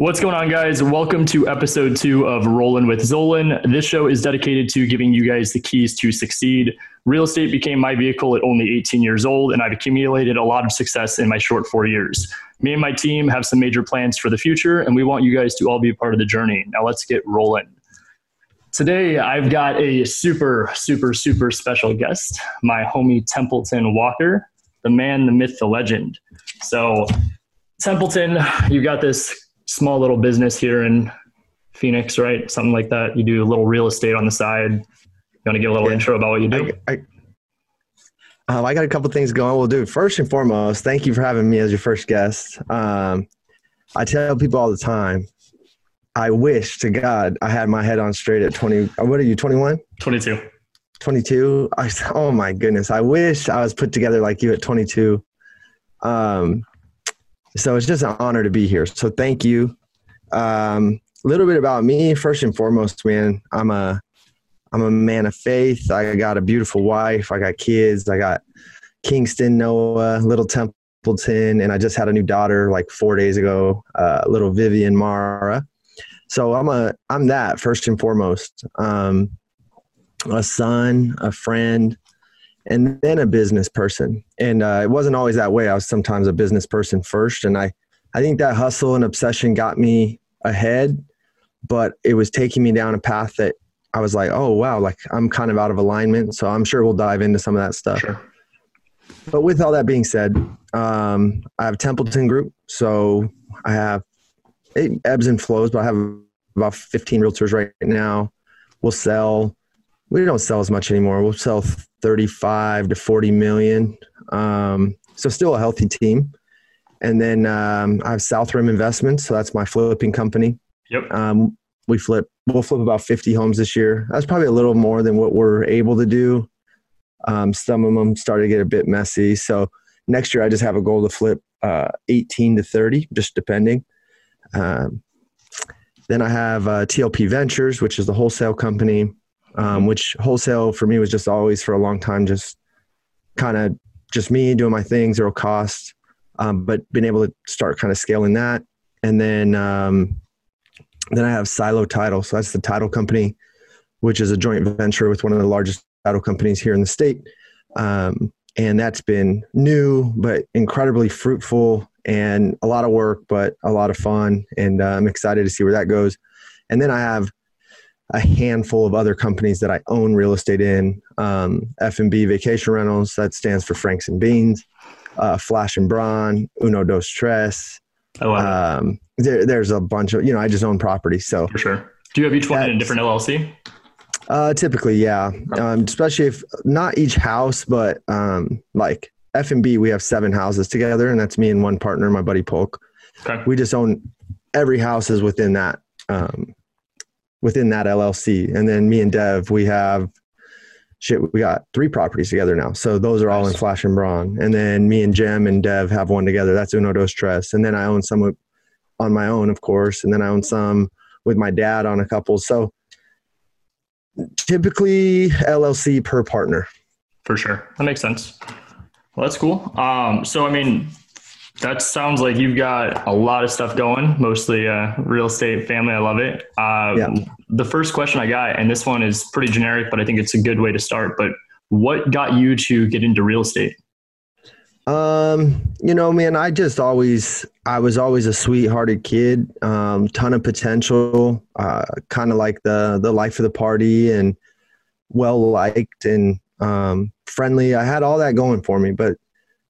What's going on, guys? Welcome to episode two of Rollin' with Zolan. This show is dedicated to giving you guys the keys to succeed. Real estate became my vehicle at only 18 years old, and I've accumulated a lot of success in my short four years. Me and my team have some major plans for the future, and we want you guys to all be a part of the journey. Now, let's get rolling. Today, I've got a super, super, super special guest, my homie Templeton Walker, the man, the myth, the legend. So, Templeton, you've got this small little business here in Phoenix, right? Something like that. You do a little real estate on the side. You want to give a little yeah. intro about what you do? I, I, um, I, got a couple things going. Well, dude, first and foremost, thank you for having me as your first guest. Um, I tell people all the time, I wish to God I had my head on straight at 20. Uh, what are you, 21? 22. 22. I, oh my goodness. I wish I was put together like you at 22. Um, so it's just an honor to be here. So thank you. Um, a little bit about me, first and foremost, man. I'm a I'm a man of faith. I got a beautiful wife. I got kids. I got Kingston, Noah, little Templeton, and I just had a new daughter like four days ago, uh, little Vivian Mara. So I'm a I'm that first and foremost. Um, a son, a friend, and then a business person. And uh, it wasn't always that way. I was sometimes a business person first, and I I think that hustle and obsession got me ahead, but it was taking me down a path that I was like, oh wow, like I'm kind of out of alignment. So I'm sure we'll dive into some of that stuff. Sure. But with all that being said, um, I have Templeton Group, so I have it ebbs and flows, but I have about 15 realtors right now. We'll sell. We don't sell as much anymore. We'll sell 35 to 40 million. Um, so still a healthy team. And then um, I have South Rim Investments, so that's my flipping company. Yep. Um, we flip. We'll flip about 50 homes this year. That's probably a little more than what we're able to do. Um, some of them started to get a bit messy. So next year, I just have a goal to flip uh, 18 to 30, just depending. Um, then I have uh, TLP Ventures, which is the wholesale company um, which wholesale for me was just always for a long time just kind of just me doing my thing, zero cost, um, but being able to start kind of scaling that. And then um, then I have Silo Title, so that's the title company, which is a joint venture with one of the largest title companies here in the state. Um, and that's been new but incredibly fruitful and a lot of work, but a lot of fun. And uh, I'm excited to see where that goes. And then I have a handful of other companies that I own real estate in. Um, F&B Vacation Rentals, that stands for Franks and Beans. Uh, Flash and Braun, Uno Dos Tres. Oh, wow. Um, there, there's a bunch of, you know, I just own property. So for sure. Do you have each one in a different LLC? Uh, typically, yeah. Um, especially if not each house, but um, like F&B, we have seven houses together, and that's me and one partner, my buddy Polk. Okay. We just own every house is within that um, within that LLC. And then me and Dev, we have shit, we got three properties together now. So those are all in Flash and Braun. And then me and Jem and Dev have one together. That's Uno Dos Tres. And then I own some on my own, of course. And then I own some with my dad on a couple. So typically LLC per partner. For sure. That makes sense. Well, that's cool. Um, so, I mean, that sounds like you've got a lot of stuff going, mostly uh, real estate, family. I love it. Uh, yeah. The first question I got, and this one is pretty generic, but I think it's a good way to start. But what got you to get into real estate? Um, you know, man, I just always, I was always a sweethearted kid, um, ton of potential, uh, kind of like the, the life of the party and well liked and, um, friendly. I had all that going for me, but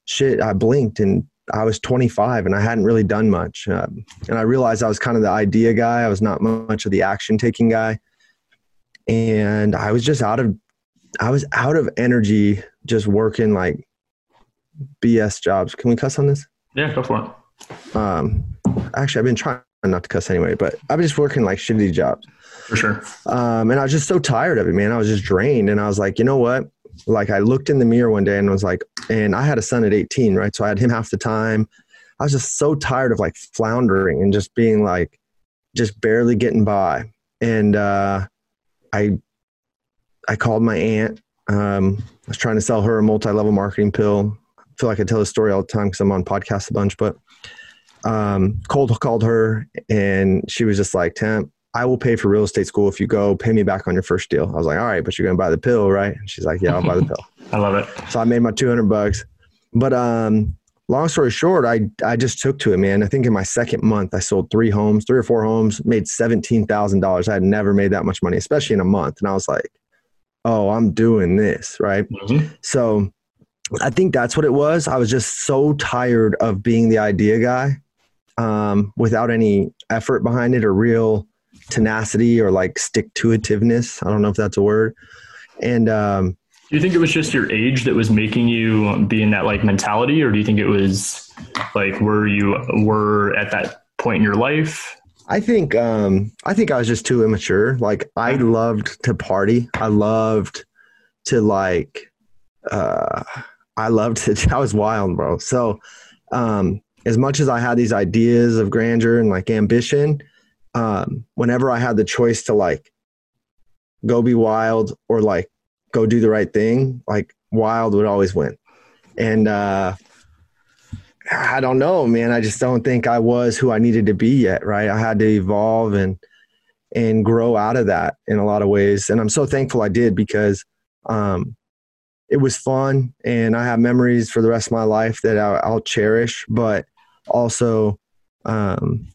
shit, I blinked and I was 25 and I hadn't really done much. Um, and I realized I was kind of the idea guy. I was not much of the action taking guy. And I was just out of, I was out of energy just working like BS jobs. Can we cuss on this? Yeah, go for it. Um, actually, I've been trying not to cuss anyway, but I've been just working like shitty jobs. For sure. Um, and I was just so tired of it, man. I was just drained. And I was like, you know what? Like I looked in the mirror one day and was like, and I had a son at 18, right? So I had him half the time. I was just so tired of like floundering and just being like, just barely getting by. And uh, I, I called my aunt. Um, I was trying to sell her a multi-level marketing pill. I feel like I tell this story all the time because I'm on podcasts a bunch, but um, cold called her and she was just like, Temp, I will pay for real estate school if you go. Pay me back on your first deal. I was like, all right, but you're gonna buy the pill, right? And she's like, yeah, I'll buy the pill. I love it. So I made my 200 bucks. But um, long story short, I I just took to it, man. I think in my second month, I sold three homes, three or four homes, made seventeen thousand dollars. I had never made that much money, especially in a month. And I was like, oh, I'm doing this, right? Mm-hmm. So I think that's what it was. I was just so tired of being the idea guy um, without any effort behind it or real tenacity or like stick to itiveness. I don't know if that's a word. And um, do you think it was just your age that was making you be in that like mentality, or do you think it was like where you were at that point in your life? I think um, I think I was just too immature. Like I loved to party. I loved to like uh, I loved to I was wild, bro. So um, as much as I had these ideas of grandeur and like ambition, um, whenever I had the choice to like go be wild or like go do the right thing, like wild would always win. And uh, I don't know, man. I just don't think I was who I needed to be yet, right? I had to evolve and and grow out of that in a lot of ways. And I'm so thankful I did because um, it was fun and I have memories for the rest of my life that I'll, I'll cherish. But also, um,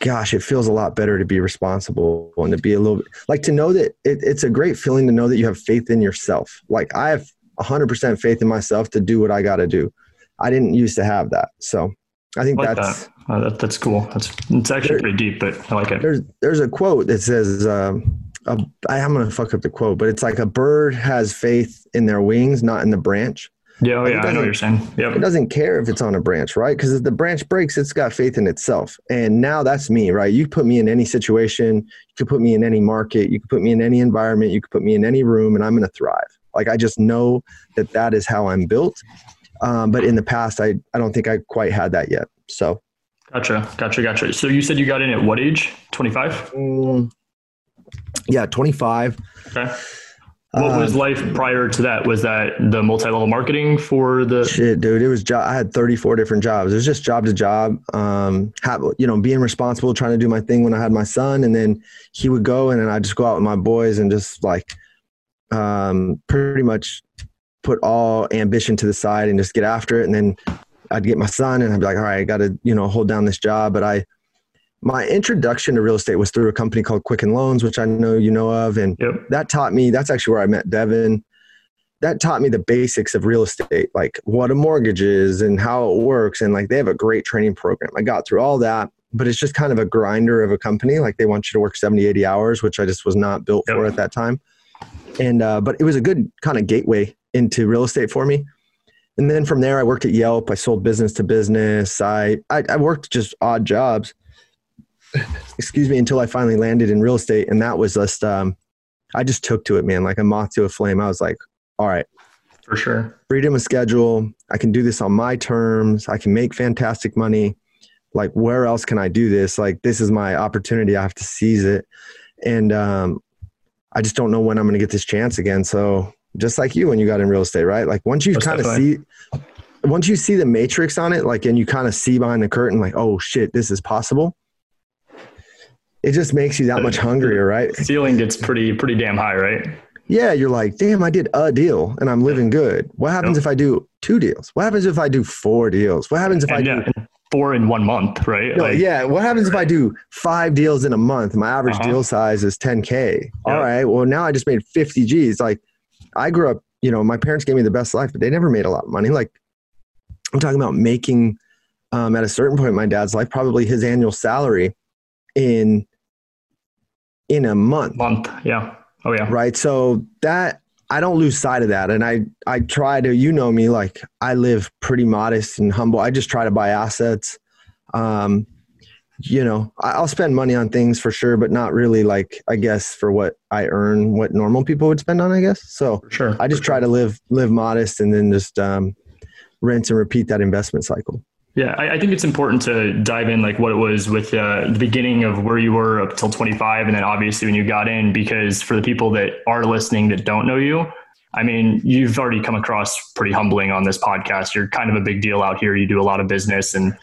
gosh, it feels a lot better to be responsible and to be a little bit like to know that it, it's a great feeling to know that you have faith in yourself. Like I have 100% faith in myself to do what I got to do. I didn't used to have that. So I think I like that's that. Oh, that, that's cool. That's it's actually there, pretty deep, but I like it. There's there's a quote that says, um, a, "I'm gonna fuck up the quote, but it's like a bird has faith in their wings, not in the branch." Yeah, oh, yeah, I know what you're saying. Yep. It doesn't care if it's on a branch, right? Because if the branch breaks, it's got faith in itself. And now that's me, right? You put me in any situation, you could put me in any market, you could put me in any environment, you could put me in any room, and I'm going to thrive. Like I just know that that is how I'm built. Um, but in the past, I I don't think I quite had that yet. So. Gotcha, gotcha, gotcha. So you said you got in at what age? Twenty five. Mm, yeah, twenty five. Okay. What was um, life prior to that? Was that the multi-level marketing for the shit, dude? It was job. I had 34 different jobs. It was just job to job. Um, have, you know, being responsible, trying to do my thing when I had my son, and then he would go, and then I just go out with my boys and just like, um, pretty much put all ambition to the side and just get after it. And then I'd get my son, and I'd be like, all right, I got to you know hold down this job, but I my introduction to real estate was through a company called Quicken Loans, which I know you know of. And yep. that taught me, that's actually where I met Devin. That taught me the basics of real estate, like what a mortgage is and how it works. And like they have a great training program. I got through all that, but it's just kind of a grinder of a company. Like they want you to work 70, 80 hours, which I just was not built yep. for at that time. And, uh, but it was a good kind of gateway into real estate for me. And then from there, I worked at Yelp. I sold business to business. I, I, I worked just odd jobs excuse me, until I finally landed in real estate. And that was just, um, I just took to it, man, like a moth to a flame. I was like, all right. For sure. Freedom of schedule. I can do this on my terms. I can make fantastic money. Like, where else can I do this? Like, this is my opportunity. I have to seize it. And um, I just don't know when I'm going to get this chance again. So, just like you when you got in real estate, right? Like, once you kind of see, once you see the matrix on it, like, and you kind of see behind the curtain, like, oh shit, this is possible it just makes you that much hungrier, right? Ceiling gets pretty pretty damn high, right? Yeah, you're like, damn, I did a deal and I'm living good. What happens yep. if I do two deals? What happens if I do four deals? What happens if and I yeah, do four in one month, right? No, like, yeah. What happens if I do five deals in a month? My average uh-huh. deal size is 10K. Yep. All right. Well, now I just made 50 G's. Like I grew up, you know, my parents gave me the best life, but they never made a lot of money. Like I'm talking about making um, at a certain point in my dad's life, probably his annual salary in in a month. Month, yeah. Oh yeah. Right. So that I don't lose sight of that, and I I try to. You know me, like I live pretty modest and humble. I just try to buy assets. Um, you know, I'll spend money on things for sure, but not really like I guess for what I earn, what normal people would spend on. I guess so. Sure. I just try to live live modest, and then just um, rinse and repeat that investment cycle. Yeah, I, I, think it's important to dive in like what it was with uh, the beginning of where you were up till 25, and then obviously when you got in, because for the people that are listening that don't know you, I mean, you've already come across pretty humbling on this podcast. You're kind of a big deal out here. You do a lot of business, and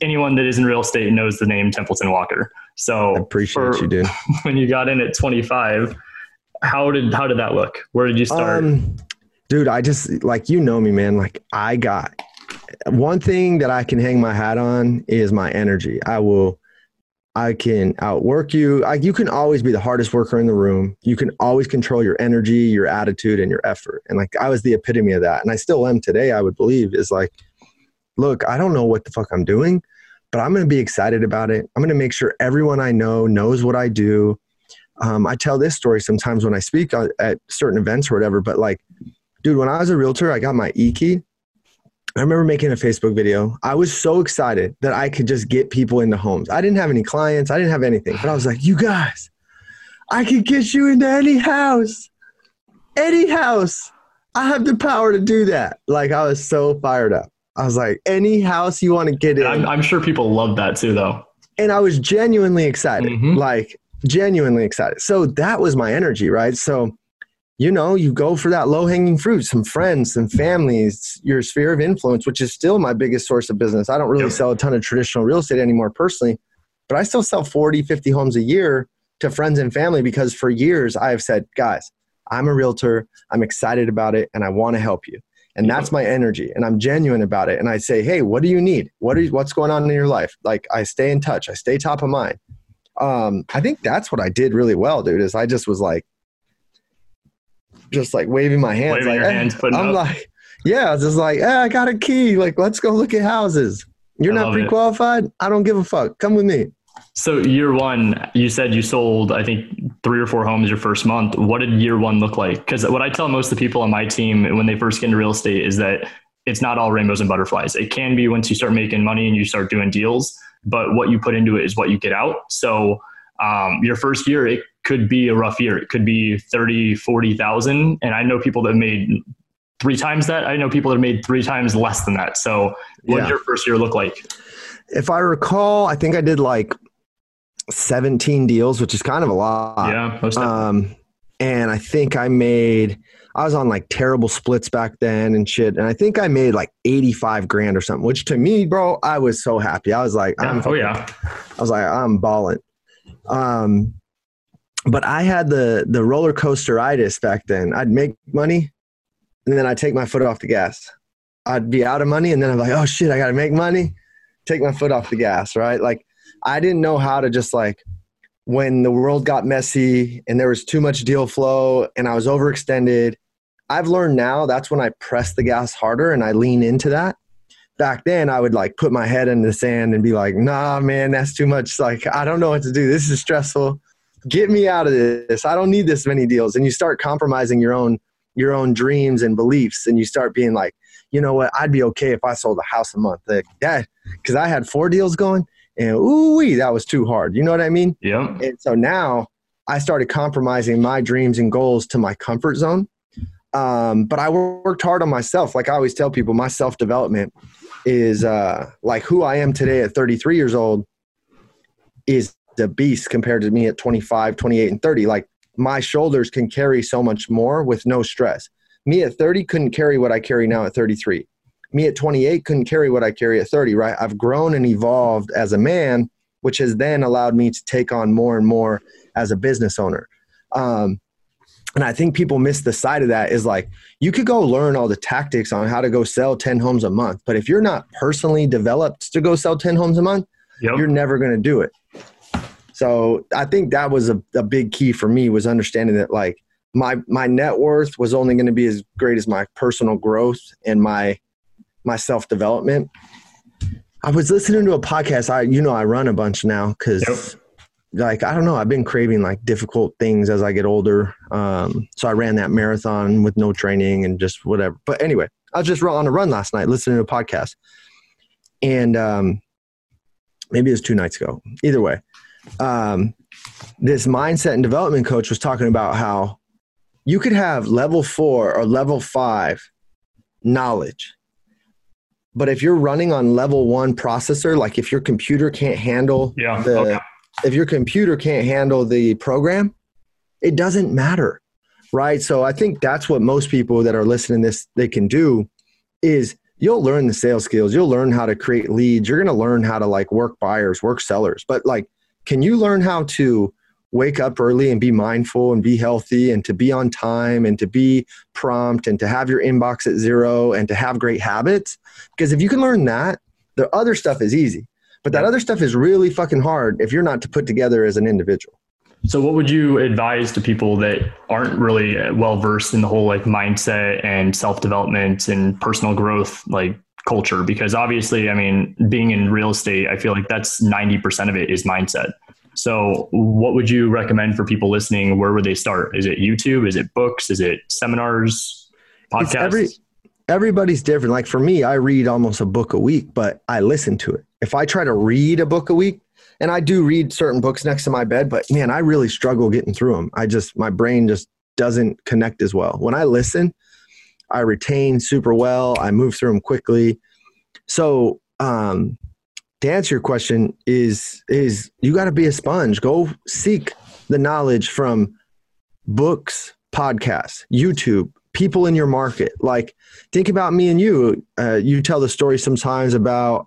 anyone that is in real estate knows the name Templeton Walker. So I appreciate for, you, dude. When you got in at 25, how did how did that look? Where did you start? Um, dude, I just like you know me, man. Like I got one thing that I can hang my hat on is my energy. I will I can outwork you. I, you can always be the hardest worker in the room. You can always control your energy, your attitude, and your effort. And like I was the epitome of that. And I still am today, I would believe, is like, look, I don't know what the fuck I'm doing, but I'm going to be excited about it. I'm going to make sure everyone I know knows what I do. Um, I tell this story sometimes when I speak at certain events or whatever, but like, dude, when I was a realtor, I got my E key I remember making a Facebook video. I was so excited that I could just get people into homes. I didn't have any clients, I didn't have anything, but I was like, you guys, I can get you into any house, any house. I have the power to do that. Like, I was so fired up. I was like, any house you want to get in. I'm, I'm, sure people love that too, though. And I was genuinely excited, mm-hmm. like, genuinely excited. So that was my energy, right? So, you know, you go for that low hanging fruit, some friends, some families, your sphere of influence, which is still my biggest source of business. I don't really sell a ton of traditional real estate anymore personally, but I still sell 40, 50 homes a year to friends and family because for years I have said, guys, I'm a realtor, I'm excited about it, and I want to help you. And that's my energy, and I'm genuine about it. And I say, hey, what do you need? What are you, what's going on in your life? Like I stay in touch, I stay top of mind. Um, I think that's what I did really well, dude. Is I just was like, just like waving my hands. Waving like, your hands, I'm up. like, yeah, I was just like, I got a key. Like, let's go look at houses. You're I not pre-qualified. It. I don't give a fuck. Come with me. So year one, you said you sold, I think, three or four homes your first month. What did year one look like? Because what I tell most of the people on my team when they first get into real estate is that it's not all rainbows and butterflies. It can be once you start making money and you start doing deals, but what you put into it is what you get out. So um, your first year, it could be a rough year. It could be 30, 40,000. And I know people that made three times that. I know people that made three times less than that. So what yeah. did your first year look like? If I recall, I think I did like 17 deals, which is kind of a lot. Yeah. Most um, and I think I made, I was on like terrible splits back then and shit. And I think I made like 85 grand or something, which to me, bro, I was so happy. I was like, yeah. oh yeah. I was like, I'm balling. Um, but I had the the roller coasteritis back then. I'd make money, and then I'd take my foot off the gas. I'd be out of money, and then I'm like, oh shit, I got to make money. Take my foot off the gas, right? Like I didn't know how to just like when the world got messy and there was too much deal flow and I was overextended. I've learned now that's when I press the gas harder and I lean into that. Back then, I would like put my head in the sand and be like, nah, man, that's too much. Like, I don't know what to do. This is stressful get me out of this. I don't need this many deals. And you start compromising your own your own dreams and beliefs, and you start being like, you know what, I'd be okay if I sold a house a month. Like, yeah, because I had four deals going, and ooh, wee, that was too hard. You know what I mean? Yeah. And so now I started compromising my dreams and goals to my comfort zone. Um, but I worked hard on myself. Like I always tell people, my self development is uh, like who I am today at 33 years old is a beast compared to me at 25, 28, and 30. Like my shoulders can carry so much more with no stress. Me at 30 couldn't carry what I carry now at 33. Me at 28 couldn't carry what I carry at 30, right? I've grown and evolved as a man, which has then allowed me to take on more and more as a business owner. Um, and I think people miss the side of that is like you could go learn all the tactics on how to go sell 10 homes a month, but if you're not personally developed to go sell 10 homes a month, yep. you're never going to do it. So I think that was a, a big key for me was understanding that like my my net worth was only going to be as great as my personal growth and my my self development. I was listening to a podcast. I you know I run a bunch now because yep. like I don't know I've been craving like difficult things as I get older. Um, so I ran that marathon with no training and just whatever. But anyway, I was just on a run last night listening to a podcast, and um, maybe it was two nights ago. Either way, um, this mindset and development coach was talking about how you could have level four or level five knowledge. But if you're running on level one processor, like if your computer can't handle yeah, the, okay. if your computer can't handle the program, it doesn't matter. Right. So I think that's what most people that are listening to this, they can do is you'll learn the sales skills. You'll learn how to create leads. You're going to learn how to like work buyers, work sellers. But like, can you learn how to wake up early and be mindful and be healthy and to be on time and to be prompt and to have your inbox at zero and to have great habits? Because if you can learn that, the other stuff is easy. But that other stuff is really fucking hard if you're not to put together as an individual. So, what would you advise to people that aren't really well versed in the whole like mindset and self development and personal growth like culture? Because obviously, I mean, being in real estate, I feel like that's ninety percent of it is mindset. So, what would you recommend for people listening? Where would they start? Is it YouTube? Is it books? Is it seminars? Podcasts? Every, everybody's different. Like for me, I read almost a book a week, but I listen to it. If I try to read a book a week, and I do read certain books next to my bed, but man, I really struggle getting through them. I just, my brain just doesn't connect as well. When I listen, I retain super well, I move through them quickly. So, um, to answer your question is is you got to be a sponge go seek the knowledge from books podcasts youtube people in your market like think about me and you uh, you tell the story sometimes about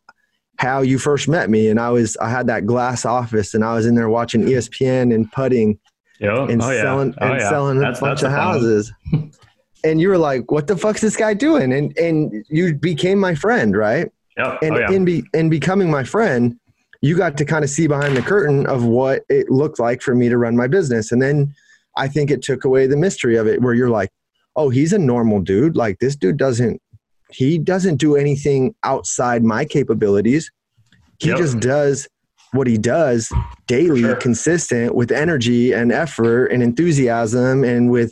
how you first met me and i was i had that glass office and i was in there watching espn and putting Yo, and oh, yeah. selling Oh, and yeah. selling a bunch of a fun one. houses and you were like what the fuck's this guy doing and and you became my friend right Yep. Oh, and oh, yeah. in be in becoming my friend you got to kind of see behind the curtain of what it looked like for me to run my business and then i think it took away the mystery of it where you're like oh he's a normal dude like this dude doesn't he doesn't do anything outside my capabilities he Yep. just does what he does daily Sure. consistent with energy and effort and enthusiasm and with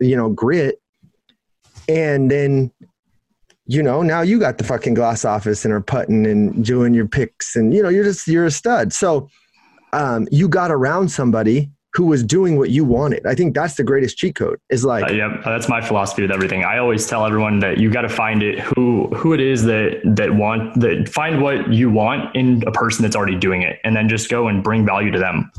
you know grit and then you know, now you got the fucking glass office and are putting and doing your picks and you know, you're just you're a stud. So um, you got around somebody who was doing what you wanted. I think that's the greatest cheat code. Is like Uh, yep, that's my philosophy with everything. I always tell everyone that you got to find it who who it is that that want that find what you want in a person that's already doing it, and then just go and bring value to them.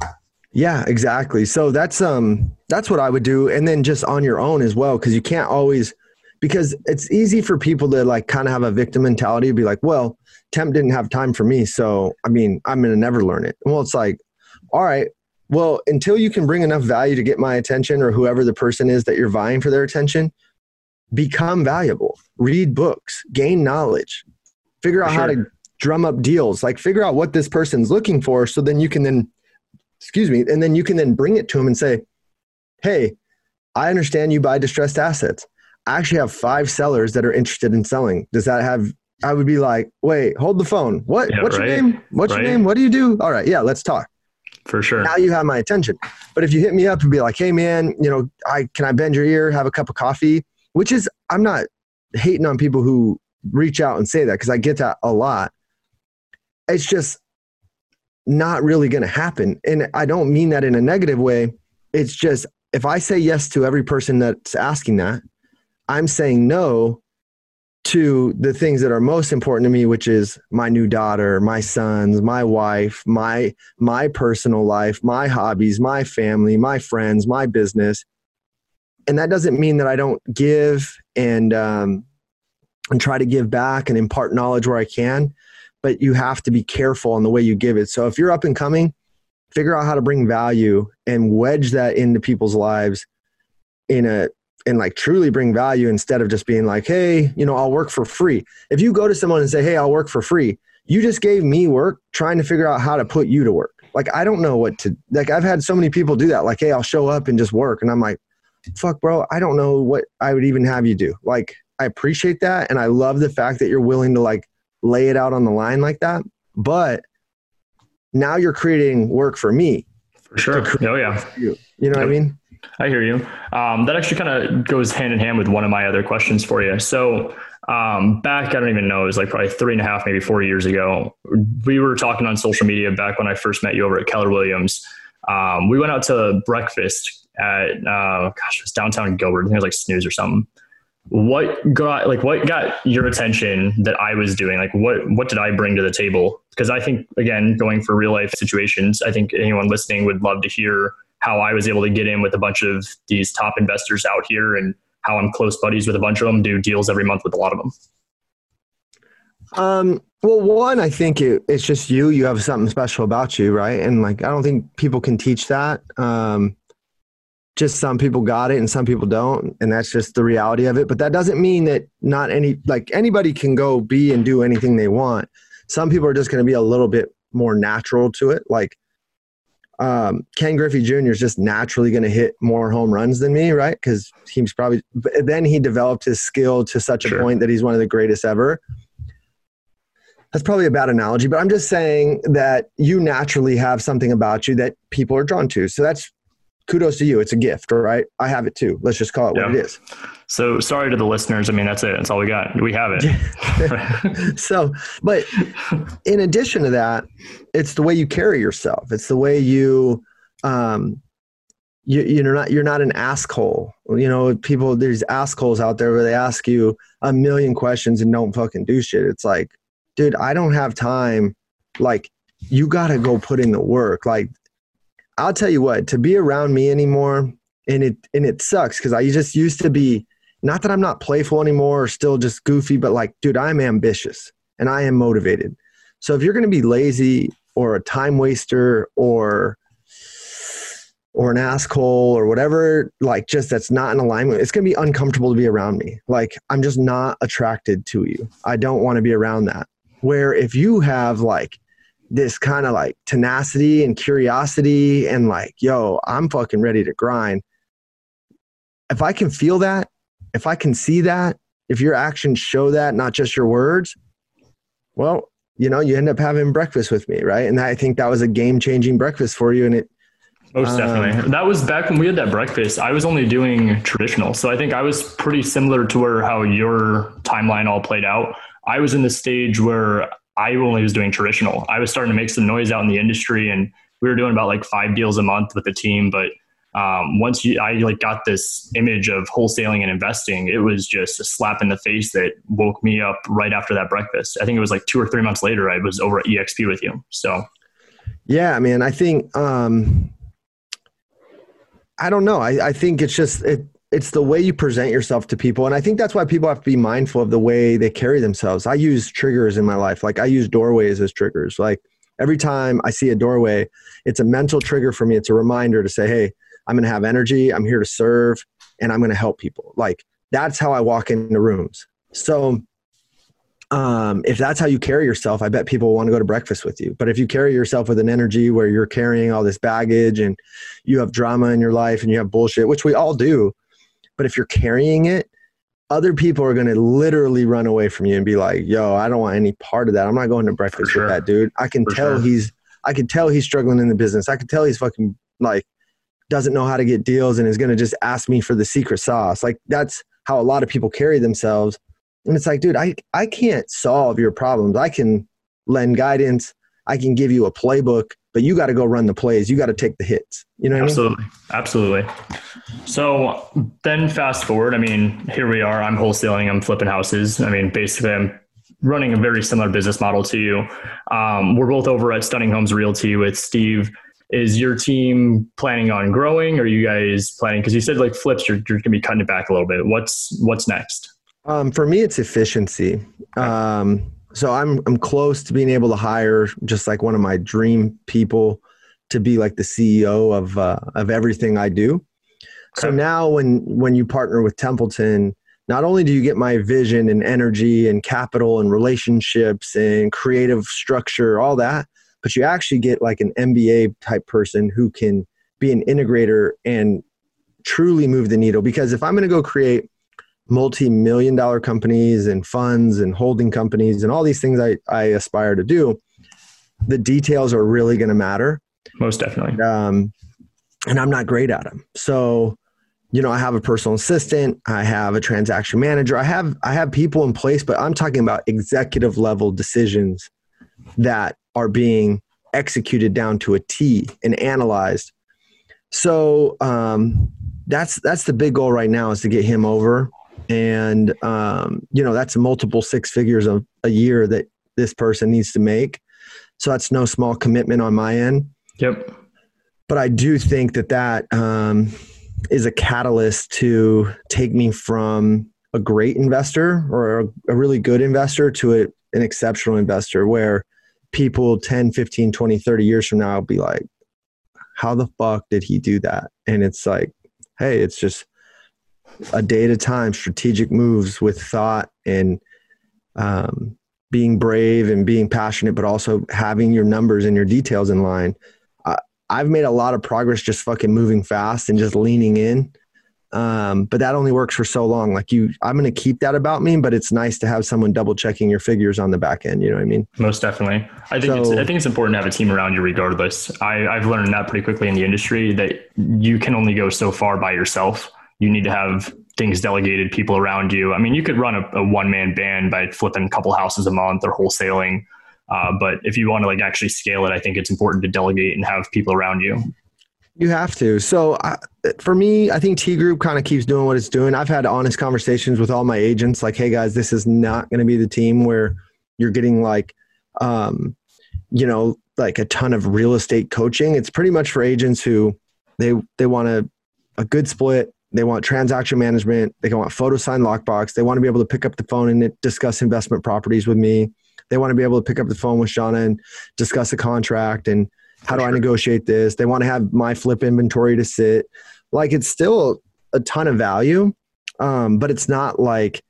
Yeah, exactly. So that's um that's what I would do and then just on your own as well cuz you can't always because it's easy for people to like kind of have a victim mentality be like, well, temp didn't have time for me, so I mean, I'm going to never learn it. Well, it's like, all right, well, until you can bring enough value to get my attention or whoever the person is that you're vying for their attention, become valuable. Read books, gain knowledge. Figure out For how to drum up deals. Like figure out what this person's looking for so then you can then excuse me, and then you can then bring it to them and say, "Hey, I understand you buy distressed assets. I actually have five sellers that are interested in selling. Does that have?" I would be like, "Wait, hold the phone. What? Yeah, what's right. your name? What's Right. your name? What do you do? All right, yeah, let's talk. For sure. Now you have my attention. But if you hit me up and be like, "Hey, man, you know, I can I bend your ear, have a cup of coffee?" Which is, I'm not hating on people who reach out and say that because I get that a lot. It's just not really going to happen. And I don't mean that in a negative way. It's just if I say yes to every person that's asking that, I'm saying no to the things that are most important to me, which is my new daughter, my sons, my wife, my my personal life, my hobbies, my family, my friends, my business. And that doesn't mean that I don't give and um, and try to give back and impart knowledge where I can but you have to be careful on the way you give it. So if you're up and coming, figure out how to bring value and wedge that into people's lives in a and like truly bring value instead of just being like, hey, you know, I'll work for free. If you go to someone and say, hey, I'll work for free, you just gave me work trying to figure out how to put you to work. Like I don't know what to like I've had so many people do that. Like, hey, I'll show up and just work. And I'm like, fuck, bro, I don't know what I would even have you do. Like, I appreciate that. And I love the fact that you're willing to like lay it out on the line like that. But now you're creating work for me. For sure. Oh yeah. You, you know what I mean? I hear you. Um, that actually kind of goes hand in hand with one of my other questions for you. So, um, back, I don't even know, it was like probably three and a half, maybe four years ago, we were talking on social media back when I first met you over at Keller Williams. Um, we went out to breakfast at, uh, gosh, it was downtown Gilbert. I think it was like Snooze or something. What got like what got your attention that I was doing? Like what what did I bring to the table? Because I think again, going for real life situations, I think anyone listening would love to hear how I was able to get in with a bunch of these top investors out here and how I'm close buddies with a bunch of them, do deals every month with a lot of them. Um, well, one, I think it, it's just you. You have something special about you, right? And like, I don't think people can teach that. Um, just some people got it and some people don't, and that's just the reality of it. But that doesn't mean that not any like anybody can go be and do anything they want. Some people are just going to be a little bit more natural to it. Like um, Ken Griffey Jr. is just naturally going to hit more home runs than me, right? Because he's probably then he developed his skill to such a point that he's one of the greatest ever that's probably a bad analogy, but I'm just saying that you naturally have something about you that people are drawn to. So that's kudos to you. It's a gift, right? I have it too. Let's just call it yeah. what it is. So sorry to the listeners. I mean, that's it. That's all we got. We have it. so, but in addition to that, it's the way you carry yourself. It's the way you, um, you, you're not you're not an asshole. You know, people there's assholes out there where they ask you a million questions and don't fucking do shit. It's like dude, I don't have time. Like, you got to go put in the work. Like, I'll tell you what, to be around me anymore, and it and it sucks because I just used to be. Not that I'm not playful anymore or still just goofy, but like, dude, I'm ambitious and I am motivated. So if you're going to be lazy or a time waster or or an asshole or whatever, like just that's not in alignment, it's going to be uncomfortable to be around me. Like I'm just not attracted to you. I don't want to be around that. Where if you have like this kind of like tenacity and curiosity and like, yo, I'm fucking ready to grind. If I can feel that, if I can see that, if your actions show that, not just your words, well, you know, you end up having breakfast with me, right? And I think that was a game changing breakfast for you. And it, most definitely. Um, that was back when we had that breakfast. I was only doing traditional. So I think I was pretty similar to where how your timeline all played out. I was in the stage where I only was doing traditional. I was starting to make some noise out in the industry and we were doing about like five deals a month with the team. But um, once you, I like got this image of wholesaling and investing, it was just a slap in the face that woke me up right after that breakfast. I think it was like two or three months later, I was over at EXP with you. So, yeah, I mean, I think, um, I don't know. I, I think it's just, it, it's the way you present yourself to people and i think that's why people have to be mindful of the way they carry themselves i use triggers in my life like i use doorways as triggers like every time i see a doorway it's a mental trigger for me it's a reminder to say hey i'm going to have energy i'm here to serve and i'm going to help people like that's how i walk into rooms so um, if that's how you carry yourself, I bet people want to go to breakfast with you. But if you carry yourself with an energy where you're carrying all this baggage and you have drama in your life and you have bullshit, which we all do, but if you're carrying it, other people are going to literally run away from you and be like, "Yo, I don't want any part of that. I'm not going to breakfast sure. with that dude. I can For tell sure. he's I can tell he's struggling in the business. I can tell he's fucking like doesn't know how to get deals and is going to just ask me for the secret sauce. Like that's how a lot of people carry themselves. And it's like, dude, I I can't solve your problems. I can lend guidance. I can give you a playbook, but you got to go run the plays. You got to take the hits. You know Absolutely. I mean? Absolutely. So then fast forward, I mean, here we are. I'm wholesaling, I'm flipping houses. I mean, basically, I'm running a very similar business model to you. Um, we're both over at Stunning Homes Realty with Steve. Is your team planning on growing? Or are you guys planning? Because you said like flips, you're, you're going to be cutting it back a little bit. What's what's next? Um, for me, it's efficiency. Um, so I'm I'm close to being able to hire just like one of my dream people to be like the CEO of uh, of everything I do. So now when when you partner with Templeton, not only do you get my vision and energy and capital and relationships and creative structure, all that, but you actually get like an MBA type person who can be an integrator and truly move the needle. Because if I'm going to go create multi-million dollar companies and funds and holding companies and all these things I, I aspire to do, the details are really going to matter. Most definitely. Um, and I'm not great at them. So, you know, I have a personal assistant, I have a transaction manager, I have I have people in place, but I'm talking about executive level decisions that are being executed down to a T and analyzed. So um, that's that's the big goal right now is to get him over. And um, you know that's multiple six figures of a year that this person needs to make. So that's no small commitment on my end. Yep. But i do think that that um, is a catalyst to take me from a great investor or a, a really good investor to a an exceptional investor where people 10, 15, 20, 30 years from now will be like, how the fuck did he do that? And it's like, hey, it's just a day at a time, strategic moves with thought and um, being brave and being passionate, but also having your numbers and your details in line. Uh, I've made a lot of progress just fucking moving fast and just leaning in. Um, but that only works for so long. Like you, I'm going to keep that about me, but it's nice to have someone double checking your figures on the back end. You know what I mean? Most definitely. I think so, it's, I think it's important to have a team around you regardless. I, I've learned that pretty quickly in the industry that you can only go so far by yourself. You need to have things delegated, people around you. I mean, you could run a, a one man band by flipping a couple houses a month or wholesaling. Uh, but if you want to like actually scale it, I think it's important to delegate and have people around you. You have to. So uh, for me, I think T Group kind of keeps doing what it's doing. I've had honest conversations with all my agents, like, "Hey guys, this is not going to be the team where you're getting like, um, you know, like a ton of real estate coaching. It's pretty much for agents who they they want a a good split. They want transaction management. They want photo sign lockbox. They want to be able to pick up the phone and discuss investment properties with me. They want to be able to pick up the phone with Shauna and discuss a contract and how do sure. I negotiate this? They want to have my flip inventory to sit. Like it's still a ton of value, um, but it's not like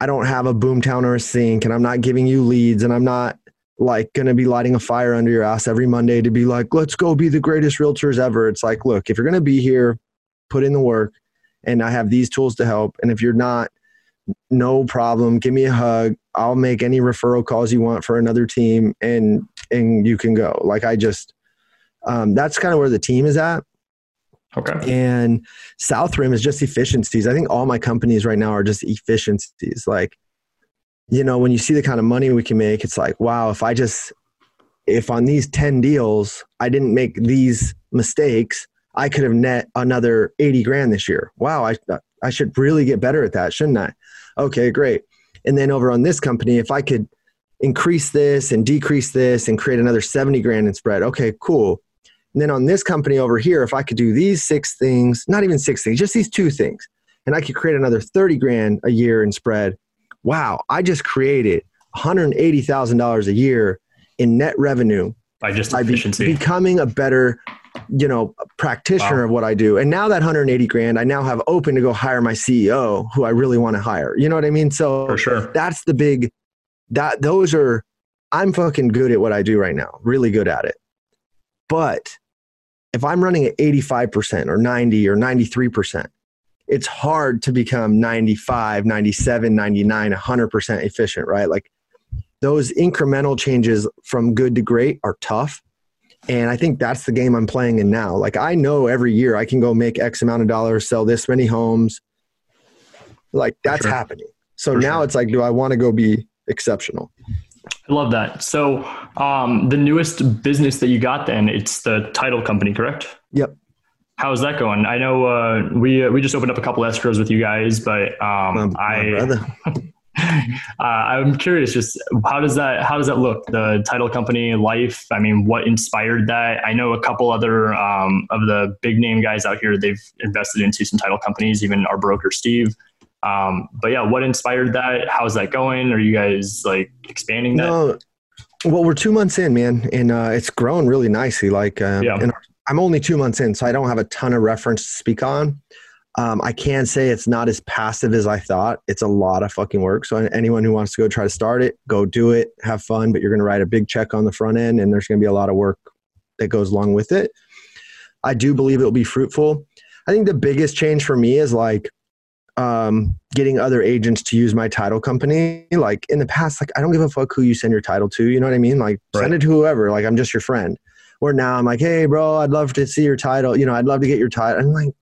I don't have a boomtown or a sink and I'm not giving you leads and I'm not like going to be lighting a fire under your ass every Monday to be like, let's go be the greatest realtors ever. It's like, look, if you're going to be here, put in the work and I have these tools to help. And if you're not, no problem. Give me a hug. I'll make any referral calls you want for another team and and you can go. Like I just um, that's kind of where the team is at. Okay. And South Rim is just efficiencies. I think all my companies right now are just efficiencies. Like, you know, when you see the kind of money we can make, it's like, wow, if I just, if on these 10 deals, I didn't make these mistakes, I could have net another 80 grand this year. Wow, I, I should really get better at that, shouldn't I? Okay, great. And then over on this company, if I could increase this and decrease this and create another 70 grand in spread, okay, cool. And then on this company over here, if I could do these six things, not even six things, just these two things, and I could create another 30 grand a year in spread, wow, I just created $180,000 a year in net revenue by just efficiency. Be- becoming a better, you know, practitioner wow. of what I do. And now that 180 grand, I now have open to go hire my CEO who I really want to hire. You know what I mean? So For sure. that's the big that those are I'm fucking good at what I do right now, really good at it. But if I'm running at 85% or 90 or 93%, it's hard to become 95, 97, 99, 100% efficient, right? Like those incremental changes from good to great are tough. And I think that's the game I'm playing in now. Like I know every year I can go make X amount of dollars, sell this many homes. Like that's sure. happening. So For now sure. it's like, do I want to go be exceptional? I love that. So, um, the newest business that you got, then it's the title company, correct? Yep. How's that going? I know uh, we uh, we just opened up a couple escrows with you guys, but um, I uh, I'm curious, just how does that how does that look? The title company life. I mean, what inspired that? I know a couple other um, of the big name guys out here. They've invested into some title companies. Even our broker Steve. Um, but yeah, what inspired that? How's that going? Are you guys like expanding that? No, well, we're two months in, man, and uh, it's grown really nicely. Like, uh, yeah. and I'm only two months in, so I don't have a ton of reference to speak on. Um, I can say it's not as passive as I thought. It's a lot of fucking work. So anyone who wants to go try to start it, go do it, have fun. But you're going to write a big check on the front end, and there's going to be a lot of work that goes along with it. I do believe it will be fruitful. I think the biggest change for me is like um, getting other agents to use my title company. Like in the past, like I don't give a fuck who you send your title to. You know what I mean? Like right. send it to whoever. Like I'm just your friend. Where now I'm like, hey, bro, I'd love to see your title. You know, I'd love to get your title. I'm like,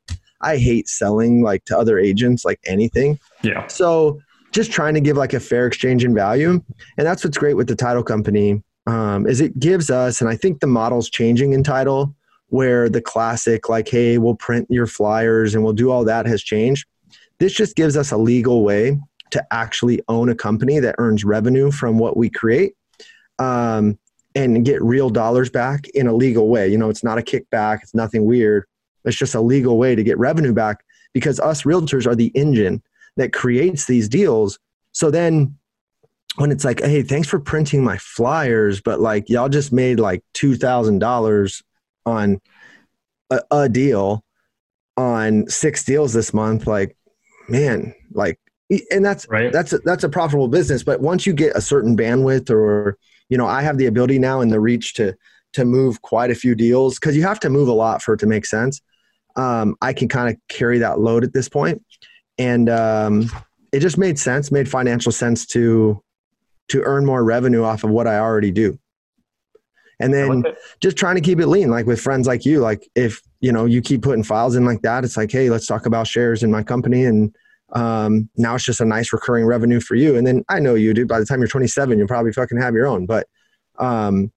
I hate selling like to other agents, like anything. Yeah. So just trying to give like a fair exchange in value, and that's what's great with the title company um, is it gives us, and I think the model's changing in title where the classic like, hey, we'll print your flyers and we'll do all that has changed this just gives us a legal way to actually own a company that earns revenue from what we create um, and get real dollars back in a legal way. You know, it's not a kickback, it's nothing weird. It's just a legal way to get revenue back because us realtors are the engine that creates these deals. So then when it's like, hey, thanks for printing my flyers, but like y'all just made like two thousand dollars on a, a deal on six deals this month. Like, man, like, and that's right. that's a, that's a profitable business. But once you get a certain bandwidth, or you know, I have the ability now and the reach to to move quite a few deals because you have to move a lot for it to make sense. Um, I can kind of carry that load at this point, and um, it just made sense, made financial sense to to earn more revenue off of what I already do. And then just trying to keep it lean, like with friends like you. Like if you know you keep putting files in like that, it's like, hey, let's talk about shares in my company, and um, now it's just a nice recurring revenue for you. And then I know you, dude. By the time you're 27, you'll probably fucking have your own. But um,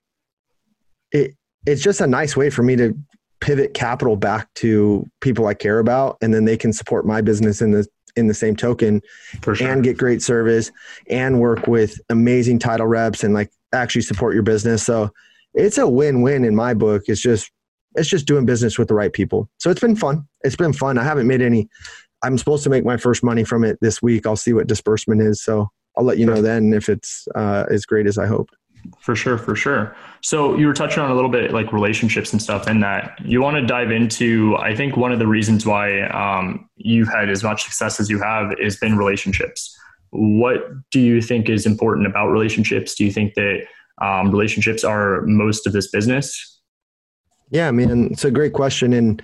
it it's just a nice way for me to pivot capital back to people I care about, and then they can support my business in the in the same token, sure. and get great service, and work with amazing title reps, and like actually support your business. So it's a win-win in my book. It's just it's just doing business with the right people. So it's been fun. It's been fun. I haven't made any. I'm supposed to make my first money from it this week. I'll see what disbursement is. So I'll let you know then if it's uh, as great as I hoped. For sure, for sure. So you were touching on a little bit like relationships and stuff in that you want to dive into, I think one of the reasons why um, you've had as much success as you have is been relationships. What do you think is important about relationships? Do you think that um, relationships are most of this business? Yeah, man, it's a great question, and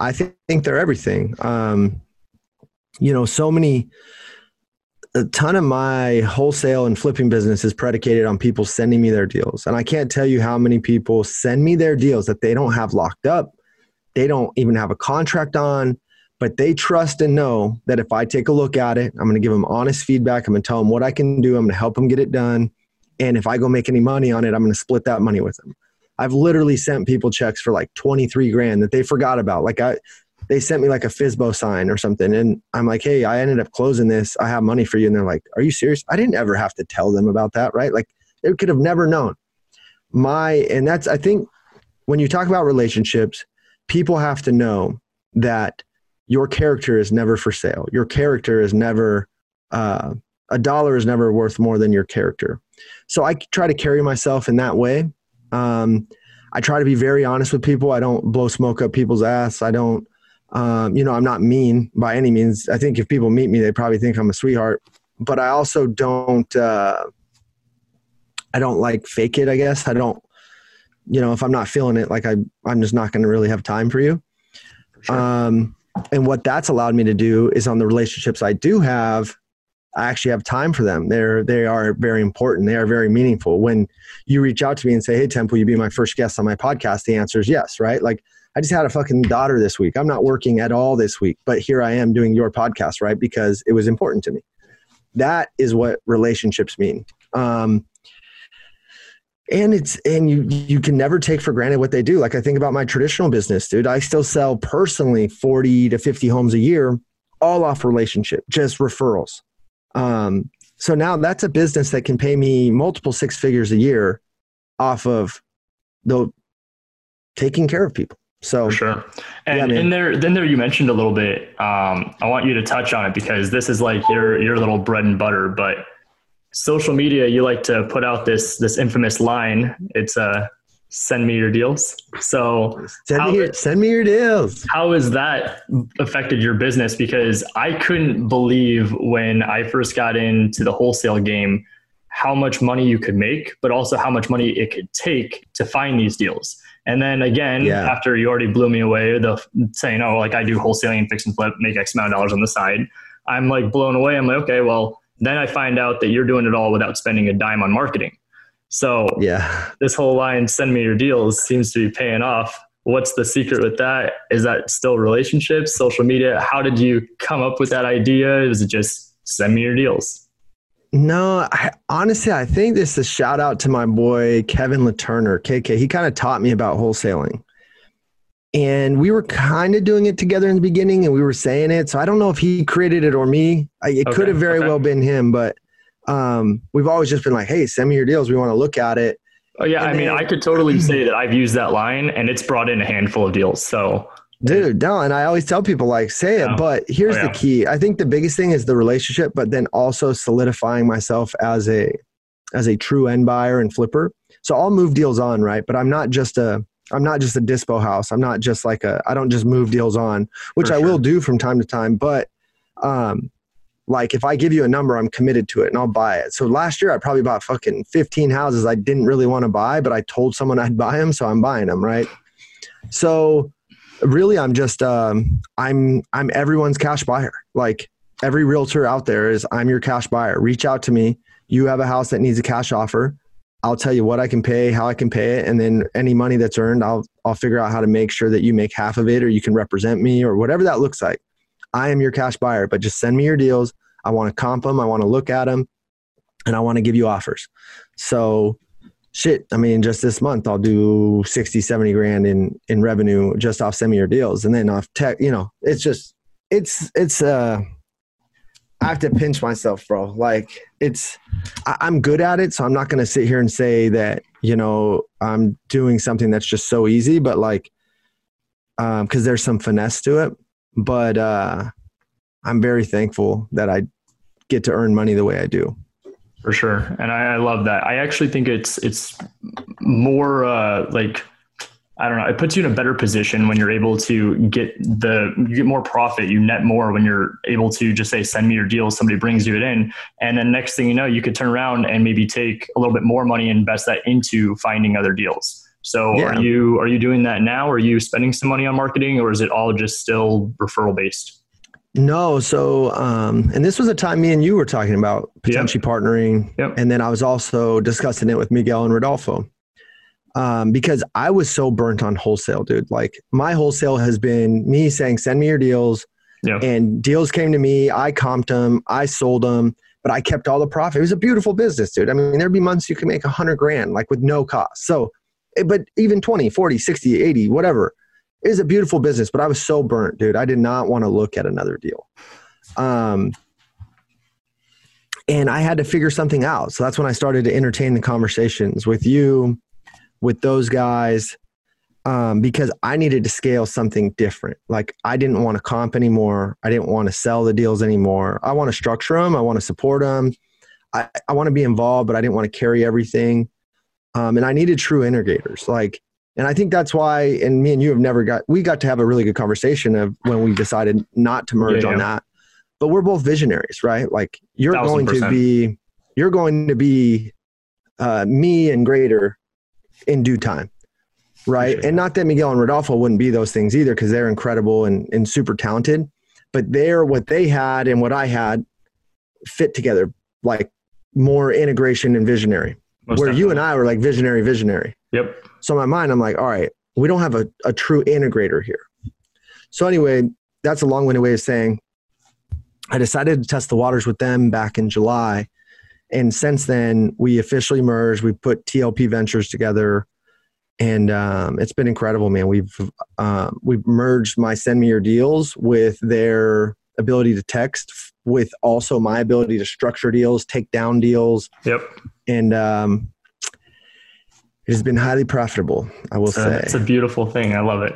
I think, think they're everything. Um, you know, so many, a ton of my wholesale and flipping business is predicated on people sending me their deals, and I can't tell you how many people send me their deals that they don't have locked up, they don't even have a contract on, but they trust and know that if I take a look at it, I'm going to give them honest feedback. I'm going to tell them what I can do. I'm going to help them get it done, and if I go make any money on it, I'm going to split that money with them. I've literally sent people checks for like 23 grand that they forgot about. Like I, they sent me like a FSBO sign or something. And I'm like, Hey, I ended up closing this. I have money for you. And they're like, are you serious? I didn't ever have to tell them about that. Right. Like they could have never known my, and that's, I think when you talk about relationships, people have to know that your character is never for sale. Your character is never, uh, a dollar is never worth more than your character. So I try to carry myself in that way. Um, I try to be very honest with people. I don't blow smoke up people's ass. I don't, um, you know, I'm not mean by any means. I think if people meet me, they probably think I'm a sweetheart. But I also don't, uh, I don't like fake it. I guess I don't, you know, if I'm not feeling it, like I, I'm just not going to really have time for you. Sure. Um, and what that's allowed me to do is on the relationships I do have, I actually have time for them. They're they are very important. They are very meaningful. When you reach out to me and say, "Hey, Temple, you be my first guest on my podcast?" The answer is yes, right? Like I just had a fucking daughter this week. I'm not working at all this week, but here I am doing your podcast, right? Because it was important to me. That is what relationships mean. Um, and it's and you you can never take for granted what they do. Like I think about my traditional business, dude. I still sell personally 40 to 50 homes a year, all off relationship, just referrals. Um, so now that's a business that can pay me multiple six figures a year off of the taking care of people. So For sure. And Yeah, in there, then there you mentioned a little bit. Um, I want you to touch on it because this is like your your little bread and butter. But social media, you like to put out this this infamous line. It's uh, "Send me your deals." So send How- me your, send me your deals. how has that affected your business? Because I couldn't believe when I first got into the wholesale game how much money you could make, but also how much money it could take to find these deals. And then again, Yeah. after you already blew me away, the saying, "Oh, like I do wholesaling and fix and flip, make X amount of dollars on the side," I'm like blown away. I'm like, okay, well, then I find out that you're doing it all without spending a dime on marketing. So Yeah. this whole line send me your deals seems to be paying off what's the secret with that is that still relationships social media how did you come up with that idea is it just send me your deals No, I, honestly, I think this is a shout out to my boy Kevin Laturner, KK. He kind of taught me about wholesaling. And we were kind of doing it together in the beginning and we were saying it. So I don't know if he created it or me. I, it could have very okay. well been him, but um, we've always just been like, hey, send me your deals. We want to look at it. oh yeah And i mean i could totally say that i've used that line and it's brought in a handful of deals so Dude, no, and I always tell people like say it, Yeah. but here's Oh, yeah. the key. I think the biggest thing is the relationship, but then also solidifying myself as a as a true end buyer and flipper. So I'll move deals on, right? But I'm not just a I'm not just a dispo house. I'm not just like a I don't just move deals on, which For I sure. will do from time to time, but um like if I give you a number, I'm committed to it and I'll buy it. So last year I probably bought fucking 15 houses I didn't really want to buy, but I told someone I'd buy them, so I'm buying them, right? So really I'm just um I'm I'm everyone's cash buyer. Like every realtor out there is I'm your cash buyer. Reach out to me. You have a house that needs a cash offer. I'll tell you what I can pay, how I can pay it, and then any money that's earned, I'll I'll figure out how to make sure that you make half of it or you can represent me or whatever that looks like. I am your cash buyer, but just send me your deals. I want to comp them, I want to look at them, and I want to give you offers. So shit, I mean, just this month I'll do 60, 70 grand in in revenue just off your deals. And then off tech, you know, it's just it's it's uh I have to pinch myself, bro. Like it's, I, I'm good at it, so I'm not to sit here and say that you know I'm doing something that's just so easy. But like, um, because there's some finesse to it. But uh, I'm very thankful that I get to earn money the way I do. For sure. And I, I love that. I actually think it's it's more uh like i don't know it puts you in a better position when you're able to get the you get more profit you net more when you're able to just say send me your deal somebody brings you it in. And then next thing you know you could turn around and maybe take a little bit more money and invest that into finding other deals. So Yeah. are you are you doing that now? Are you spending some money on marketing or is it all just still referral based No, so um, and this was a time me and you were talking about potentially partnering, Yep. and then I was also discussing it with Miguel and Rodolfo um, because I was so burnt on wholesale, dude. Like my wholesale has been me saying, "Send me your deals," yeah and deals came to me. I comped them, I sold them, but I kept all the profit. It was a beautiful business, dude. I mean, there'd be months you could make a hundred grand, like with no cost. So, eh, but even 20, 40, 60, 80, whatever. It was a beautiful business, but I was so burnt, dude. I did not want to look at another deal. Um, and I had to figure something out. So that's when I started to entertain the conversations with you, with those guys, um, because I needed to scale something different. Like I didn't want to comp anymore. I didn't want to sell the deals anymore. I want to structure them. I want to support them. I, I want to be involved, but I didn't want to carry everything. Um, and I needed true integrators. Like, and I think that's why, and me and you have never got, we got to have a really good conversation of when we decided not to merge Yeah, on yeah. that. But we're both visionaries, right? Like you're going to be, you're going to be uh, me and greater in due time. Right. Appreciate And not that Miguel and Rodolfo wouldn't be those things either because they're incredible and, and super talented. But they're what they had and what I had fit together like more integration and visionary. Most where you and. I were like visionary, visionary. yep So in my mind, I'm like, all right, we don't have a, a true integrator here. So anyway, that's a long-winded way of saying I decided to test the waters with them back in July. And since then, we officially merged. We put TLP Ventures together, and um, it's been incredible, man. We've um, we've merged my send me your deals with their ability to text, with also my ability to structure deals, take down deals, yep and um, it has been highly profitable. I will It's a, say, it's a beautiful thing. I love it.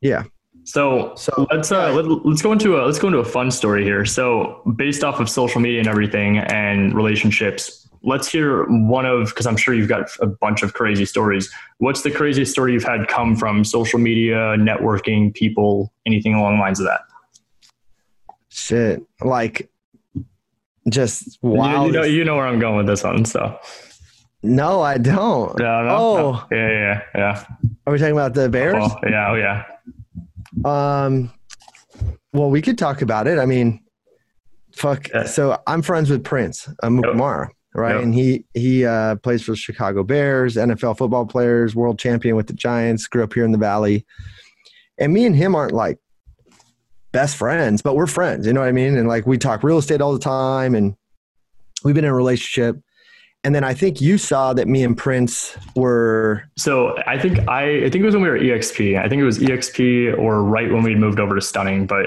yeah. So, So- let's uh, let, let's go into a let's go into a fun story here. So based off of social media and everything and relationships, let's hear one of because I'm sure you've got a bunch of crazy stories. What's the craziest story you've had come from social media, networking, people, anything along the lines of that? Shit, like just You wow. You, know, you know where I'm going with this one. So no, I don't. no, no, Oh. no. yeah, yeah, yeah. Are we talking about the Bears? Oh, yeah, oh, yeah. Um, well, we could talk about it. I mean, fuck. Yeah. So I'm friends with Prince uh, Mukamara, right? Yep. And he he uh, plays for the Chicago Bears, NFL football players, world champion with the Giants. Grew up here in the Valley, and me and him aren't like best friends, but we're friends. You know what I mean? And like we talk real estate all the time, and we've been in a relationship. And then I think you saw that me and Prince were So I think I, I think it was when we were at EXP. I think it was EXP or right when we moved over to Stunning. But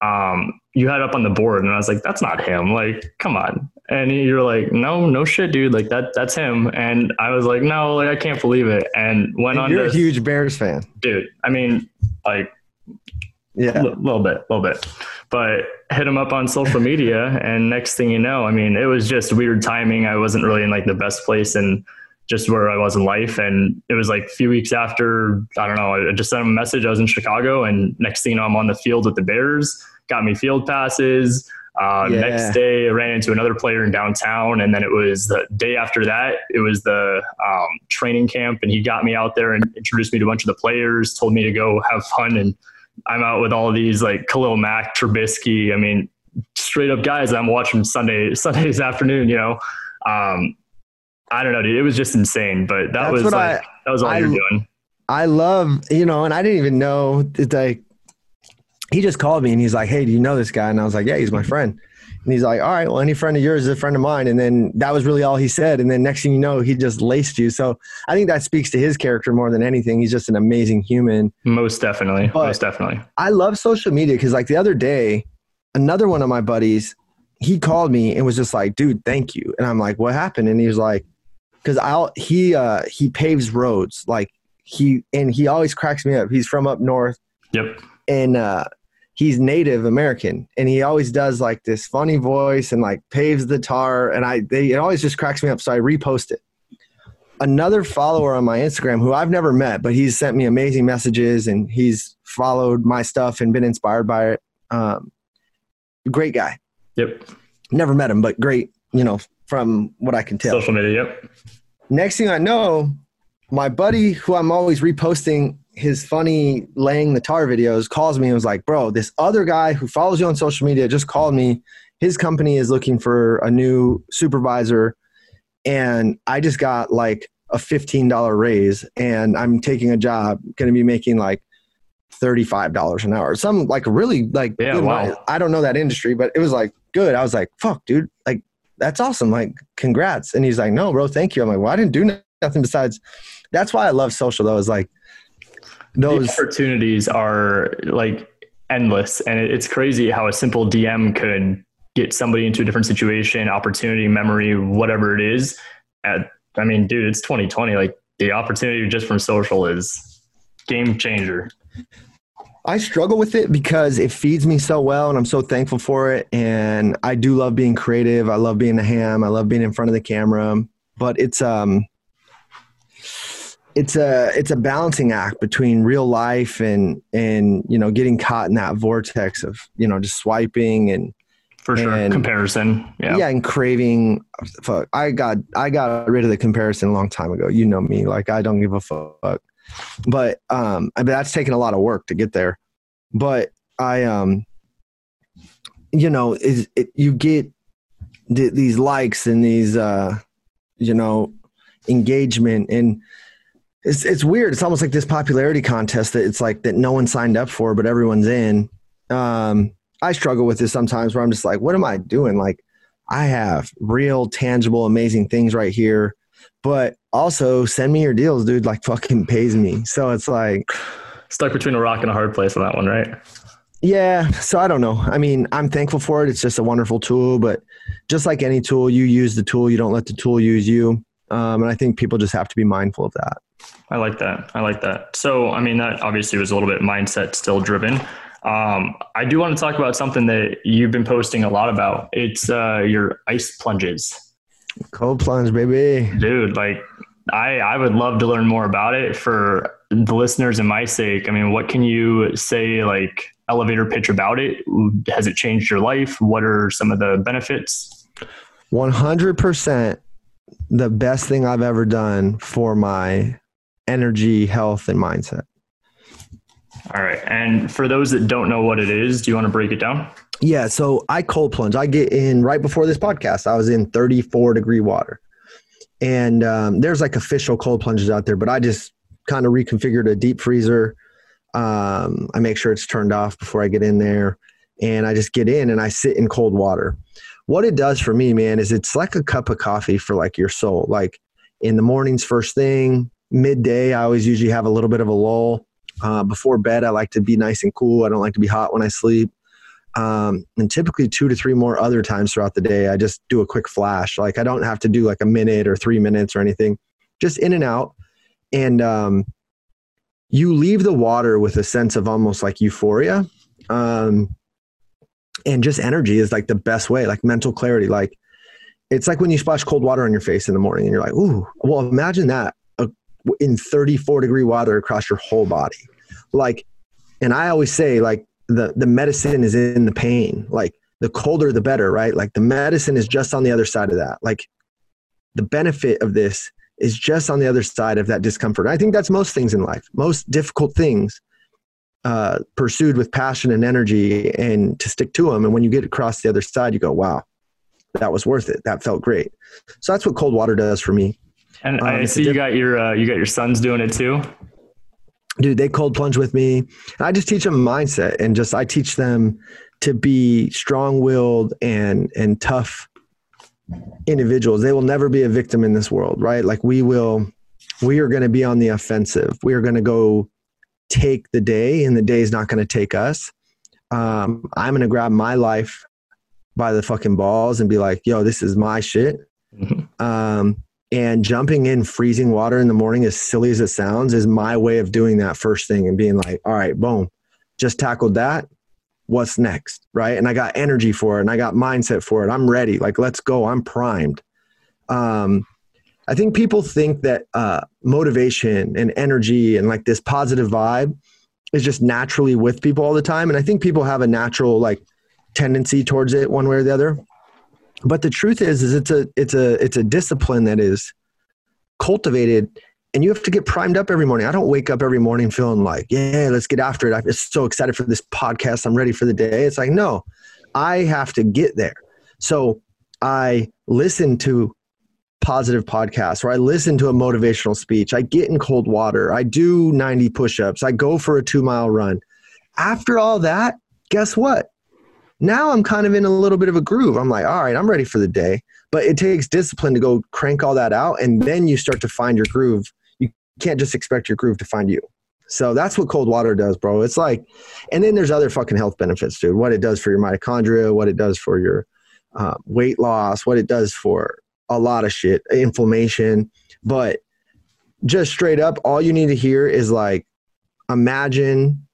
um, you had it up on the board, and I was like, "That's not him." Like, come on. And you're like, "No, no shit, dude. Like that, that's him." And I was like, "No, like I can't believe it." And went on you're to a huge Bears fan. dude. I mean, like Yeah, a little bit, a little bit. But hit him up on social media, and next thing you know, I mean, it was just weird timing. I wasn't really in like the best place and just where I was in life. And it was like a few weeks after, I don't know, I just sent him a message. I was in Chicago, and next thing you know, I'm on the field with the Bears. Got me field passes. Uh, yeah. Next day, I ran into another player in downtown, and then it was the day after that. It was the um, training camp, and he got me out there and introduced me to a bunch of the players. Told me to go have fun, and I'm out with all these like Khalil Mack, Trubisky. I mean, straight up guys I'm watching Sunday Sundays afternoon. You know, um, I don't know, dude. It was just insane, but that That's was like, I, that was all I, you're doing. I love, you know, and I didn't even know that like he just called me and he's like, Hey, do you know this guy? And I was like, Yeah, he's my friend. And he's like, All right, well, any friend of yours is a friend of mine. And then that was really all he said. And then next thing you know, he just laced you. So I think that speaks to his character more than anything. He's just an amazing human. Most definitely. But Most definitely. I love social media because like the other day, another one of my buddies, he called me and was just like, dude, thank you. And I'm like, what happened? And he was like, because I'll he uh he paves roads like he and he always cracks me up. He's from up north. Yep. And uh he's Native American and he always does like this funny voice and like paves the tar and I they it always just cracks me up. So I repost it. Another follower on my Instagram who I've never met, but he's sent me amazing messages and he's followed my stuff and been inspired by it. Um, great guy. Yep. Never met him, but great, you know, from what I can tell. Social media, yep. Next thing I know, my buddy who I'm always reposting his funny laying the tar videos calls me and was like, bro, this other guy who follows you on social media just called me. His company is looking for a new supervisor. And I just got like a $15 raise and I'm taking a job, going to be making like $35 an hour. Some like really like, yeah, wow. I don't know that industry, but it was like good. I was like, fuck, dude, like that's awesome. Like, congrats. And he's like, no, bro, thank you. I'm like, well, I didn't do nothing besides. That's why I love social though. Is like those the opportunities are like endless, and it's crazy how a simple DM could get somebody into a different situation, opportunity, memory, whatever it is. At, I mean, dude, it's 2020. Like the opportunity just from social is game changer. I struggle with it because it feeds me so well and I'm so thankful for it. And I do love being creative. I love being a ham. I love being in front of the camera. But it's um it's a it's a balancing act between real life and and you know getting caught in that vortex of you know just swiping and for sure. and, comparison. Yeah. Yeah and craving. Fuck. I got i got rid of the comparison a long time ago. You know me. Like i don't give a fuck. But um, I mean, that's taken a lot of work to get there. But I, um, you know, is it, you get th- these likes and these, uh, you know, engagement and it's it's weird. It's almost like this popularity contest that it's like that no one signed up for, but everyone's in. Um, I struggle with this sometimes where I'm just like, what am I doing? Like, I have real, tangible, amazing things right here but also send me your deals, dude. Like fucking pays me. So it's like stuck between a rock and a hard place on that one, right? Yeah. So I don't know. I mean, I'm thankful for it. It's just a wonderful tool, but just like any tool, you use the tool. You don't let the tool use you. Um, and I think people just have to be mindful of that. I like that. I like that. So, I mean, that obviously was a little bit mindset still driven. Um, I do want to talk about something that you've been posting a lot about. It's uh, your ice plunges. Cold plunge, baby. Dude, like I I would love to learn more about it for the listeners and my sake. I mean, what can you say like elevator pitch about it? Has it changed your life? What are some of the benefits? 100% the best thing I've ever done for my energy, health and mindset. All right. And for those that don't know what it is, do you want to break it down? Yeah. So I cold plunge. I get in right before this podcast. I was in 34 degree water. And um, there's like official cold plunges out there, but I just kind of reconfigured a deep freezer. Um, I make sure it's turned off before I get in there. And I just get in and I sit in cold water. What it does for me, man, is it's like a cup of coffee for like your soul. Like in the mornings, first thing, midday, I always usually have a little bit of a lull uh, before bed, I like to be nice and cool. I don't like to be hot when I sleep. Um, and typically two to three more other times throughout the day, I just do a quick flash. Like I don't have to do like a minute or three minutes or anything, just in and out. And um, you leave the water with a sense of almost like euphoria. Um, and just energy is like the best way, like mental clarity. Like it's like when you splash cold water on your face in the morning and you're like, ooh, well, imagine that in 34 degree water across your whole body. Like, and I always say, like, the, the medicine is in the pain. Like, the colder, the better, right? Like, the medicine is just on the other side of that. Like, the benefit of this is just on the other side of that discomfort. I think that's most things in life. Most difficult things uh, pursued with passion and energy and to stick to them. And when you get across the other side, you go, wow, that was worth it. That felt great. So that's what cold water does for me. And um, I see you got your uh, you got your sons doing it too. Dude, they cold plunge with me. I just teach them mindset and just I teach them to be strong-willed and and tough individuals. They will never be a victim in this world, right? Like we will we are going to be on the offensive. We are going to go take the day and the day is not going to take us. Um, I'm going to grab my life by the fucking balls and be like, yo, this is my shit. Mm-hmm. Um, and jumping in freezing water in the morning, as silly as it sounds, is my way of doing that first thing and being like, all right, boom, just tackled that. What's next? Right. And I got energy for it and I got mindset for it. I'm ready. Like, let's go. I'm primed. Um, I think people think that uh, motivation and energy and like this positive vibe is just naturally with people all the time. And I think people have a natural like tendency towards it one way or the other. But the truth is, is it's a it's a it's a discipline that is cultivated and you have to get primed up every morning. I don't wake up every morning feeling like, yeah, let's get after it. I'm so excited for this podcast. I'm ready for the day. It's like, no, I have to get there. So I listen to positive podcasts or I listen to a motivational speech. I get in cold water. I do 90 push ups. I go for a two mile run. After all that, guess what? Now I'm kind of in a little bit of a groove. I'm like, all right, I'm ready for the day. But it takes discipline to go crank all that out. And then you start to find your groove. You can't just expect your groove to find you. So that's what cold water does, bro. It's like, and then there's other fucking health benefits, dude. What it does for your mitochondria, what it does for your uh, weight loss, what it does for a lot of shit, inflammation. But just straight up, all you need to hear is like, imagine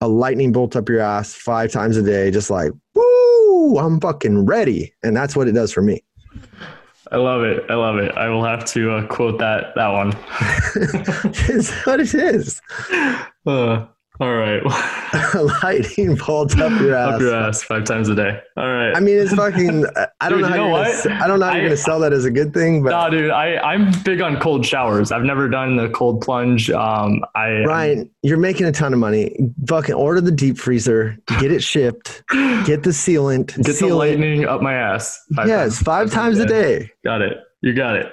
a lightning bolt up your ass five times a day, just like, woo, I'm fucking ready. And that's what it does for me. I love it. I love it. I will have to uh, quote that that one. it's what it is. Uh, all right. Lightning bolts up your ass. Up your ass five times a day. All right. I mean, it's fucking. I don't dude, know how you are gonna, I don't know how I, you're gonna sell that as a good thing, but nah, dude. I I'm big on cold showers. I've never done the cold plunge. Um, I Ryan, you're making a ton of money. Fucking order the deep freezer, get it shipped, get the sealant, get seal the lightning it. up my ass. Five yes, times, five times a day. day. Got it. You got it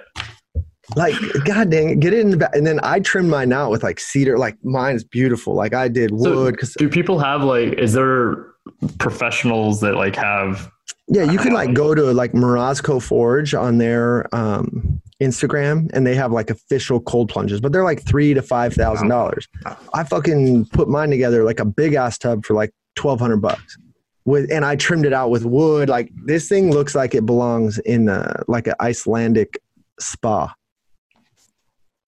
like god dang it, get it in the back and then i trimmed mine out with like cedar like mine's beautiful. Like i did wood because do people have like is there professionals that like have yeah you can like go to like Morozko Forge on their um instagram and they have like official cold plunges but they're like three to five thousand dollars. I fucking put mine together like a big ass tub for like 1200 bucks with and i trimmed it out with wood. Like this thing looks like it belongs in a, like an icelandic spa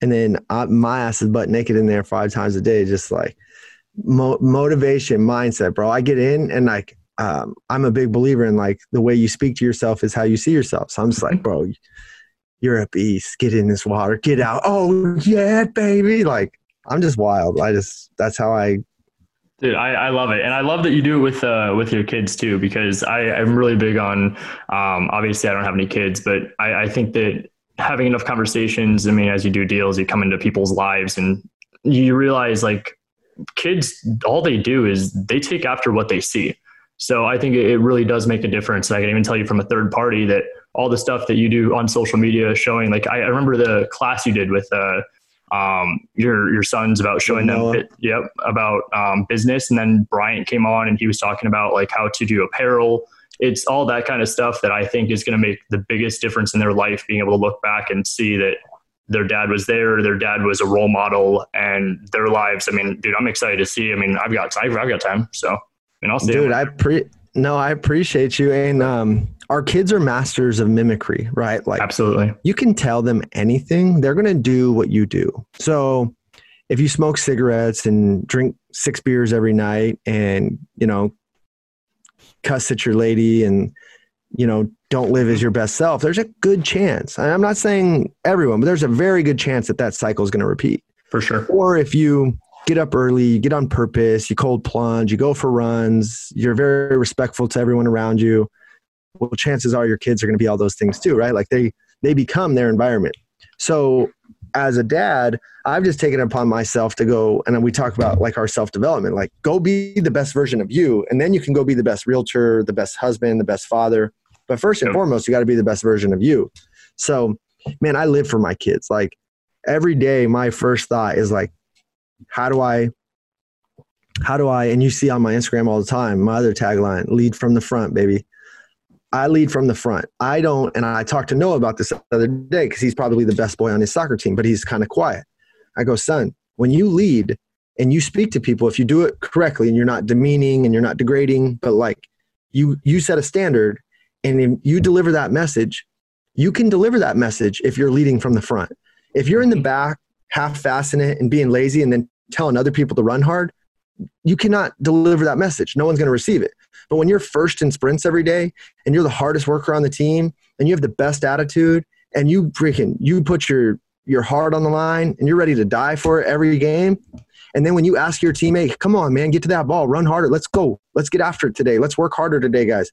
and then I, my ass is butt naked in there five times a day, just like mo- motivation, mindset, bro. I get in and like um, I'm a big believer in like the way you speak to yourself is how you see yourself. So I'm just like, bro, you're a beast. Get in this water. Get out. Oh yeah, baby. Like I'm just wild. I just that's how I. Dude, I, I love it, and I love that you do it with uh, with your kids too. Because I I'm really big on. Um, obviously, I don't have any kids, but I, I think that having enough conversations. I mean, as you do deals, you come into people's lives and you realize like kids, all they do is they take after what they see. So I think it really does make a difference. and I can even tell you from a third party that all the stuff that you do on social media showing, like I, I remember the class you did with uh, um, your your sons about showing them, yep, about um, business, and then Bryant came on and he was talking about like how to do apparel it's all that kind of stuff that I think is going to make the biggest difference in their life, being able to look back and see that their dad was there, their dad was a role model, and their lives. I mean, dude, I'm excited to see. I mean, I've got I've, I've got time, so I mean, I'll see. Dude, I pre no, I appreciate you, and um, our kids are masters of mimicry, right? Like, absolutely, you can tell them anything, they're going to do what you do. So if you smoke cigarettes and drink six beers every night and you know cuss at your lady and you know don't live as your best self there's a good chance. I'm not saying everyone but there's a very good chance that that cycle is going to repeat. For sure. Or if you get up early you get on purpose you cold plunge you go for runs you're very respectful to everyone around you well chances are your kids are going to be all those things too right? Like they they become their environment. So as a dad, I've just taken upon myself to go and then we talk about like our self development, like go be the best version of you, and then you can go be the best realtor, the best husband, the best father. But first and foremost, you got to be the best version of you. So, man, I live for my kids. Like every day, my first thought is like, how do I, how do I, and you see on my Instagram all the time, my other tagline, lead from the front, baby. I lead from the front. I don't, and I talked to Noah about this the other day because he's probably the best boy on his soccer team, but he's kind of quiet. I go, son, when you lead and you speak to people, if you do it correctly and you're not demeaning and you're not degrading, but like you you set a standard and you deliver that message, you can deliver that message if you're leading from the front. If you're in the back, half fassing it and being lazy and then telling other people to run hard, you cannot deliver that message. No one's going to receive it. But when you're first in sprints every day and you're the hardest worker on the team and you have the best attitude and you freaking you put your your heart on the line and you're ready to die for it every game. And then when you ask your teammate, come on, man, get to that ball, run harder, let's go, let's get after it today, let's work harder today, guys.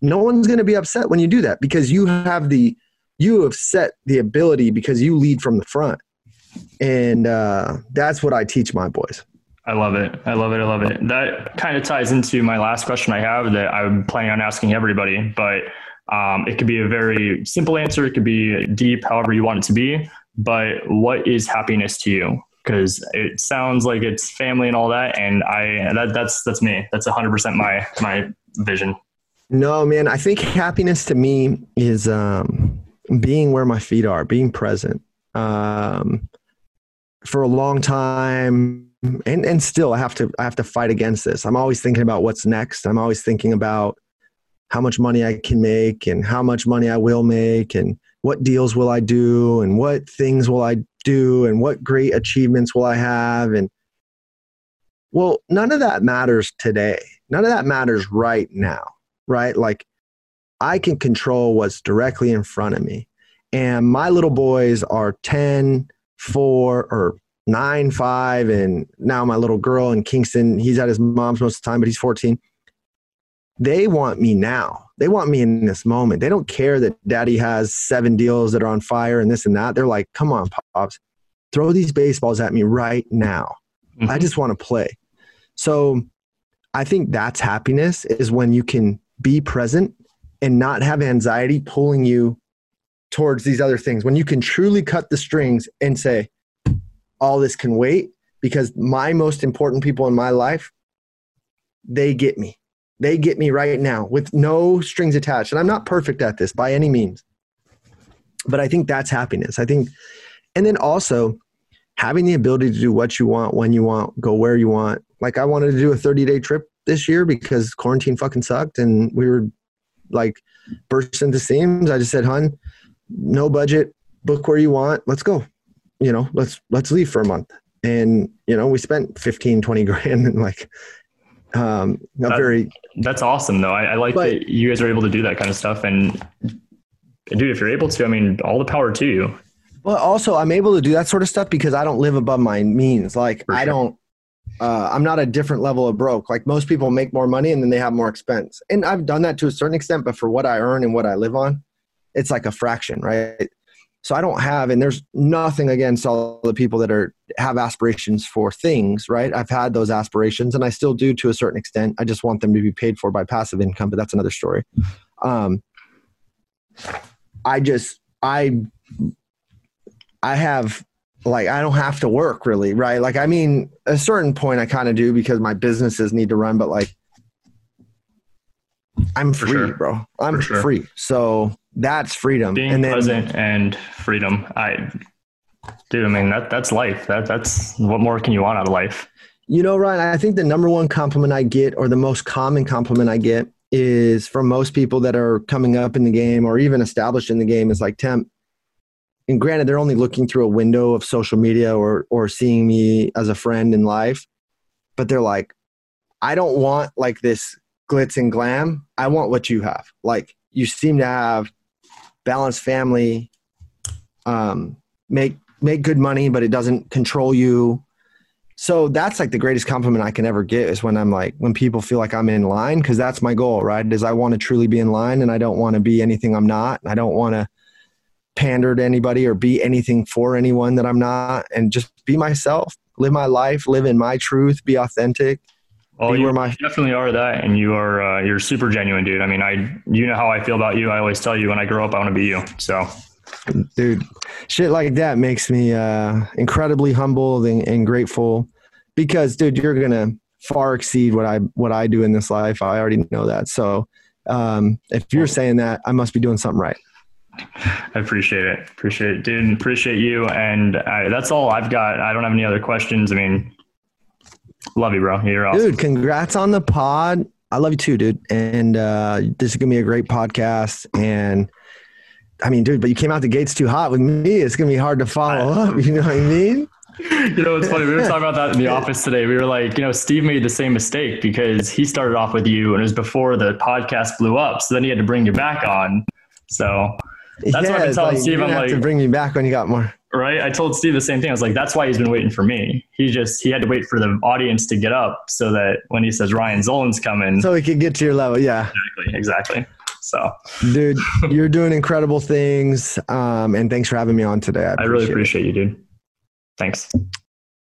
No one's going to be upset when you do that because you have the you have set the ability because you lead from the front, and uh, that's what I teach my boys. I love it. I love it. I love it. That kind of ties into my last question I have that I'm planning on asking everybody, but um, it could be a very simple answer. It could be deep, however you want it to be. But what is happiness to you? Because it sounds like it's family and all that, and I that that's that's me. That's 100 percent my my vision. No, man. I think happiness to me is um, being where my feet are, being present. Um, for a long time, and and still I have to I have to fight against this. I'm always thinking about what's next. I'm always thinking about how much money I can make and how much money I will make and what deals will I do and what things will I do and what great achievements will I have and well, none of that matters today. None of that matters right now, right? Like I can control what's directly in front of me. And my little boys are 10, 4 or nine, five, and now my little girl in Kingston, he's at his mom's most of the time, but he's 14. They want me now. They want me in this moment. They don't care that daddy has seven deals that are on fire and this and that. They're like, come on, pops, throw these baseballs at me right now. Mm-hmm. I just want to play. So I think that's happiness is when you can be present and not have anxiety pulling you towards these other things. When you can truly cut the strings and say, all this can wait because my most important people in my life, they get me. They get me right now with no strings attached. And I'm not perfect at this by any means. But I think that's happiness. I think, and then also having the ability to do what you want, when you want, go where you want. Like I wanted to do a 30 day trip this year because quarantine fucking sucked and we were like burst into seams. I just said, hun, no budget, book where you want, let's go you know, let's let's leave for a month. And you know, we spent 15, 20 grand and like um not that, very that's awesome though. I, I like but, that you guys are able to do that kind of stuff and dude, if you're able to, I mean, all the power to you. Well, also I'm able to do that sort of stuff because I don't live above my means. Like I don't uh, I'm not a different level of broke. Like most people make more money and then they have more expense. And I've done that to a certain extent, but for what I earn and what I live on, it's like a fraction, right? So I don't have, and there's nothing against all the people that are have aspirations for things, right? I've had those aspirations, and I still do to a certain extent. I just want them to be paid for by passive income, but that's another story. Um, I just I I have like I don't have to work really, right? Like I mean, a certain point I kind of do because my businesses need to run, but like I'm free, sure. bro. I'm sure. free. So that's freedom. Being and then, present and freedom. I dude, I mean that that's life. That that's what more can you want out of life? You know, Ryan, I think the number one compliment I get, or the most common compliment I get, is from most people that are coming up in the game or even established in the game is like, Temp, and granted, they're only looking through a window of social media or or seeing me as a friend in life, but they're like, I don't want like this glitz and glam. I want what you have. Like you seem to have balanced family, um, make make good money, but it doesn't control you. So that's like the greatest compliment I can ever get is when I'm like when people feel like I'm in line because that's my goal, right? Is I want to truly be in line and I don't want to be anything I'm not. I don't want to pander to anybody or be anything for anyone that I'm not and just be myself, live my life, live in my truth, be authentic. Oh, you my- definitely are that, and you are uh, you're super genuine, dude. I mean, I you know how I feel about you. I always tell you when I grow up, I want to be you. So, dude, shit like that makes me uh, incredibly humbled and, and grateful because, dude, you're gonna far exceed what I what I do in this life. I already know that. So, um, if you're saying that, I must be doing something right. I appreciate it. Appreciate it, dude. Appreciate you. And I, that's all I've got. I don't have any other questions. I mean, love you, bro. You're awesome. Dude, congrats on the pod. I love you too, dude. And uh, this is gonna be a great podcast. And I mean, dude, but you came out the gates too hot with me. It's gonna be hard to follow up. You know what I mean? you know, it's funny. We were talking about that in the office today. We were like, you know, Steve made the same mistake because he started off with you and it was before the podcast blew up. So then he had to bring you back on. So that's yeah, what I've been telling like, Steve. I'm like, to bring me back when you got more. Right. I told Steve the same thing. I was like, that's why he's been waiting for me. He just he had to wait for the audience to get up so that when he says Ryan Zolan's coming, so he could get to your level. Yeah. Exactly. Exactly. So, dude, you're doing incredible things. Um, and thanks for having me on today. I, I really appreciate it. you, dude. Thanks.